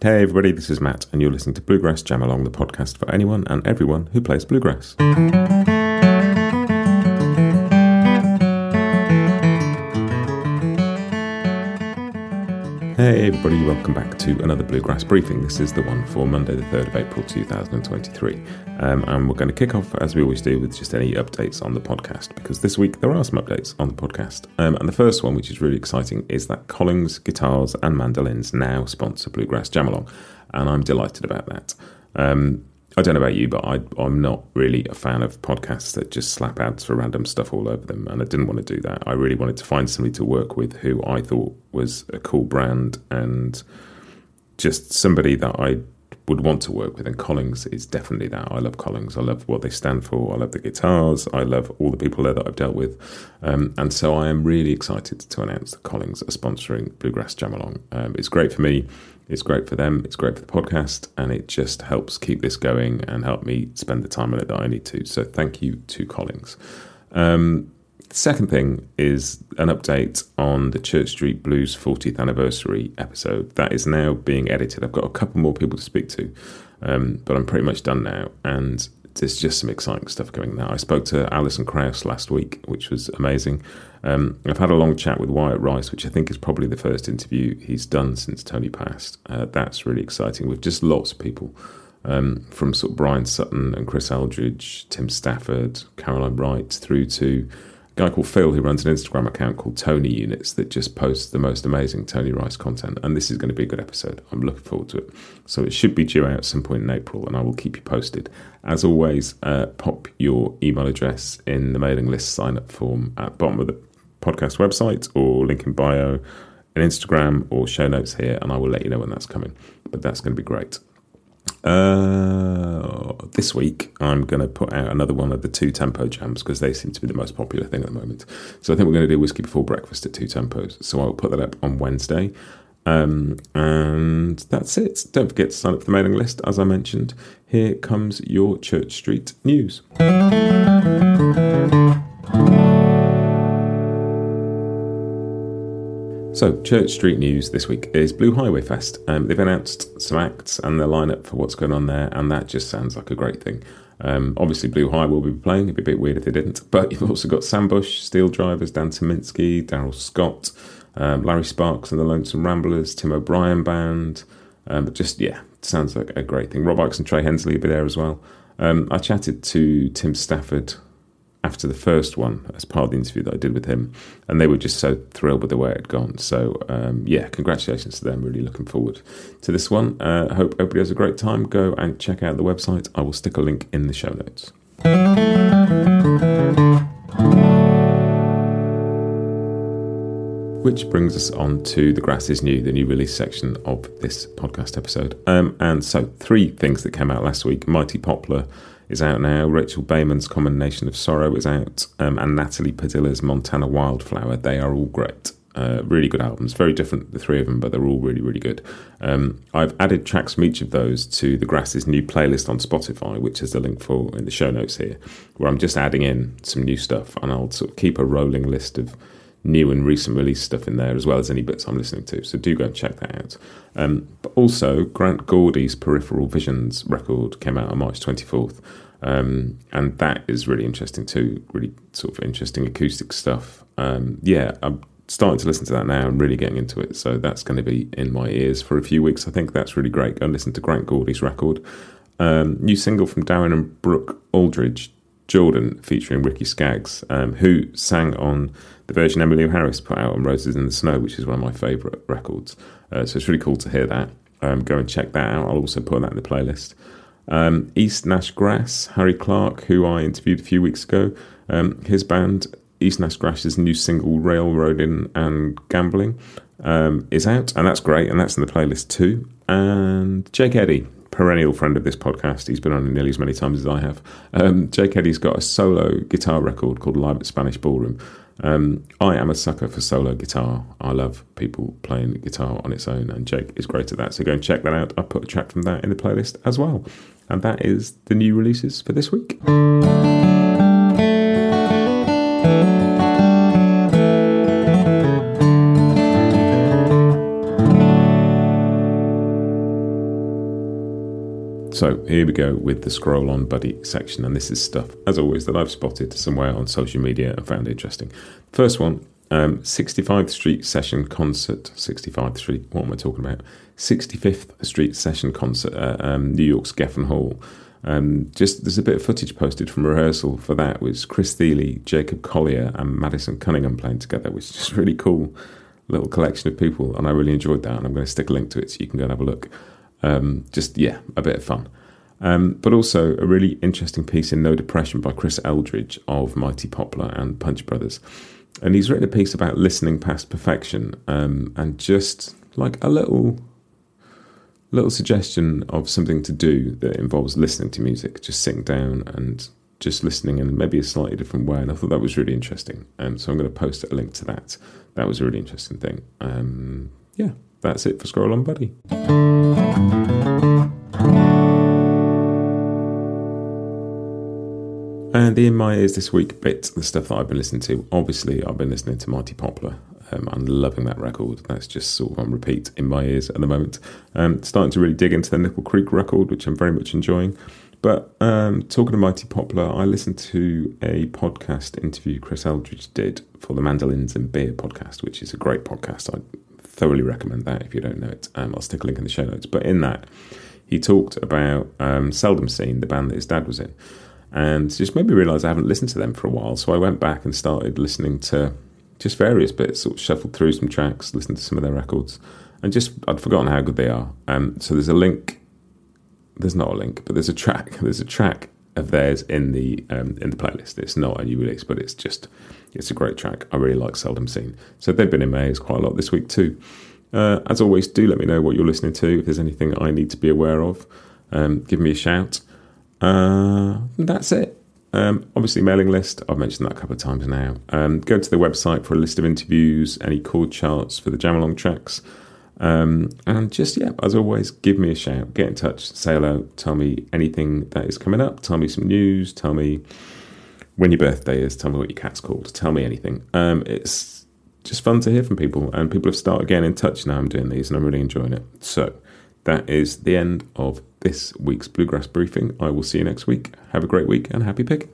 Hey everybody, this is Matt, and you're listening to Bluegrass Jam Along, the podcast for anyone and everyone who plays bluegrass. Hey everybody, welcome back to another Bluegrass briefing. This is the one for Monday, the 3rd of April 2023. Um, and we're going to kick off, as we always do, with just any updates on the podcast, because this week there are some updates on the podcast. Um, and the first one, which is really exciting, is that Collings Guitars and Mandolins now sponsor Bluegrass Jam Along. And I'm delighted about that. Um, I don't know about you, but I, am not really a fan of podcasts that just slap ads for random stuff all over them. And I didn't want to do that. I really wanted to find somebody to work with who I thought was a cool brand and just somebody that I would want to work with. And Collings is definitely that. I love Collings. I love what they stand for. I love the guitars. I love all the people there that I've dealt with. Um, and so I am really excited to announce that Collings are sponsoring Bluegrass Jam Along. Um, it's great for me. It's great for them, it's great for the podcast, and it just helps keep this going and help me spend the time on it that I need to. So thank you to Collings. Um, second thing is an update on the Church Street Blues 40th anniversary episode. That is now being edited. I've got a couple more people to speak to, um, but I'm pretty much done now. And there's just some exciting stuff coming now. I spoke to Alison Krauss last week, which was amazing. Um, I've had a long chat with Wyatt Rice, which I think is probably the first interview he's done since Tony passed. Uh, that's really exciting with just lots of people. Um, from sort of Bryan Sutton and Chris Eldridge, Tim Stafford, Caroline Wright, through to guy called Phil who runs an Instagram account called Tony Units that just posts the most amazing Tony Rice content. And this is going to be a good episode. I'm looking forward to it. So it should be due out at some point in April, and I will keep you posted. As always, uh, pop your email address in the mailing list sign up form at the bottom of the podcast website or link in bio, an Instagram or show notes here, and I will let you know when that's coming. But that's going to be great. Uh, this week, I'm going to put out another one of the two tempo jams because they seem to be the most popular thing at the moment. So I think we're going to do Whiskey Before Breakfast at two tempos. So I'll put that up on Wednesday. Um, and that's it. Don't forget to sign up for the mailing list, as I mentioned. Here comes your Church Street news. So, Church Street News this week is Blue Highway Fest. Um, they've announced some acts and their lineup for what's going on there, and that just sounds like a great thing. Um, obviously, Blue High will be playing. It'd be a bit weird if they didn't. But you've also got Sam Bush, SteelDrivers, Dan Tyminski, Darrell Scott, um, Larry Sparks and the Lonesome Ramblers, Tim O'Brien Band. Um, but just, yeah, sounds like a great thing. Rob Ickes and Trey Hensley will be there as well. Um, I chatted to Tim Stafford after the first one as part of the interview that I did with him, and they were just so thrilled with the way it had gone. So um, yeah, congratulations to them. Really looking forward to this one. Uh, hope everybody has a great time. Go and check out the website. I will stick a link in the show notes. Which brings us on to The Grass is New, the new release section of this podcast episode. Um, and so, three things that came out last week Mighty Poplar is out now. Rachel Baiman's Common Nation of Sorrow is out, um, and Natalie Padilla's Montana Wildflower. They are all great. Uh, really good albums, very different, the three of them, but they're all really, really good. Um, I've added tracks from each of those to the Grass's new playlist on Spotify, which is the link for in the show notes here, where I'm just adding in some new stuff, and I'll sort of keep a rolling list of new and recent release stuff in there, as well as any bits I'm listening to. So do go and check that out. Um, but also, Grant Gordy's Peripheral Visions record came out on March 24th. Um, and that is really interesting too. Really sort of interesting acoustic stuff. Um, yeah, I'm starting to listen to that now and really getting into it. So that's going to be in my ears for a few weeks. I think that's really great. Go listen to Grant Gordy's record. Um, new single from Darin and Brooke Aldridge, Jordan, featuring Ricky Skaggs, um, who sang on the version Emmylou Harris put out on Roses in the Snow, which is one of my favourite records. Uh, so it's really cool to hear that. Um, go and check that out. I'll also put that in the playlist. Um, East Nash Grass, Harry Clark, who I interviewed a few weeks ago, um, his band, East Nash Grass's new single, Railroading and Gambling. um, is out, and that's great, and that's in the playlist too. And Jake Eddy, perennial friend of this podcast, he's been on it nearly as many times as I have. Um, Jake Eddy's got a solo guitar record called Live at Spanish Ballroom. Um, I am a sucker for solo guitar. I love people playing guitar on its own, and Jake is great at that. So go and check that out. I put a track from that in the playlist as well. And that is the new releases for this week. So here we go with the scroll on buddy section, and this is stuff, as always, that I've spotted somewhere on social media and found interesting. First one, um, 65th Street Session Concert. 65th Street, what am I talking about? 65th Street Session Concert at um, New York's Geffen Hall. Um, just there's a bit of footage posted from rehearsal for that, with Chris Thile, Jacob Collier, and Madison Cunningham playing together, which is just really cool little collection of people, and I really enjoyed that. And I'm going to stick a link to it so you can go and have a look. Um, just yeah, a bit of fun. Um, but also a really interesting piece in No Depression by Chris Eldridge of Mighty Poplar and Punch Brothers. And he's written a piece about listening past perfection um, and just like a little little suggestion of something to do that involves listening to music, just sitting down and just listening in maybe a slightly different way. And I thought that was really interesting. Um, so I'm going to post a link to that. That was a really interesting thing. Um, yeah, that's it for Scroll On Buddy. In My Ears this week bit, the stuff that I've been listening to. Obviously, I've been listening to Mighty Poplar. Um, I'm loving that record. That's just sort of on repeat in my ears at the moment. Um, starting to really dig into the Nickel Creek record, which I'm very much enjoying. But um, talking to Mighty Poplar, I listened to a podcast interview Chris Eldridge did for the Mandolins and Beer podcast, which is a great podcast. I thoroughly recommend that if you don't know it. Um, I'll stick a link in the show notes. But in that, he talked about um, Seldom Scene, the band that his dad was in and just made me realise I haven't listened to them for a while. So I went back and started listening to just various bits, sort of shuffled through some tracks, listened to some of their records, and just I'd forgotten how good they are. Um, so there's a link. There's not a link, but there's a track. There's a track of theirs in the um, in the playlist. It's not a new release, but it's just it's a great track. I really like Seldom Scene. So they've been in my ears quite a lot this week too. Uh, as always, do let me know what you're listening to. If there's anything I need to be aware of, um, give me a shout. Uh, that's it. Um, obviously, mailing list. I've mentioned that a couple of times now. Um, go to the website for a list of interviews, any chord charts for the jam along tracks. Um, and just, yeah, as always, give me a shout. Get in touch, say hello, tell me anything that is coming up, tell me some news, tell me when your birthday is, tell me what your cat's called, tell me anything. Um, it's just fun to hear from people, and people have started getting in touch now. I'm doing these, and I'm really enjoying it. So, that is the end of this week's Bluegrass Briefing. I will see you next week. Have a great week and happy picking.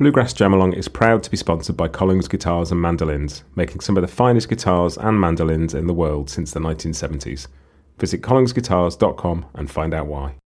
Bluegrass Jam Along is proud to be sponsored by Collings Guitars and Mandolins, making some of the finest guitars and mandolins in the world since the 1970s. Visit collingsguitars.com and find out why.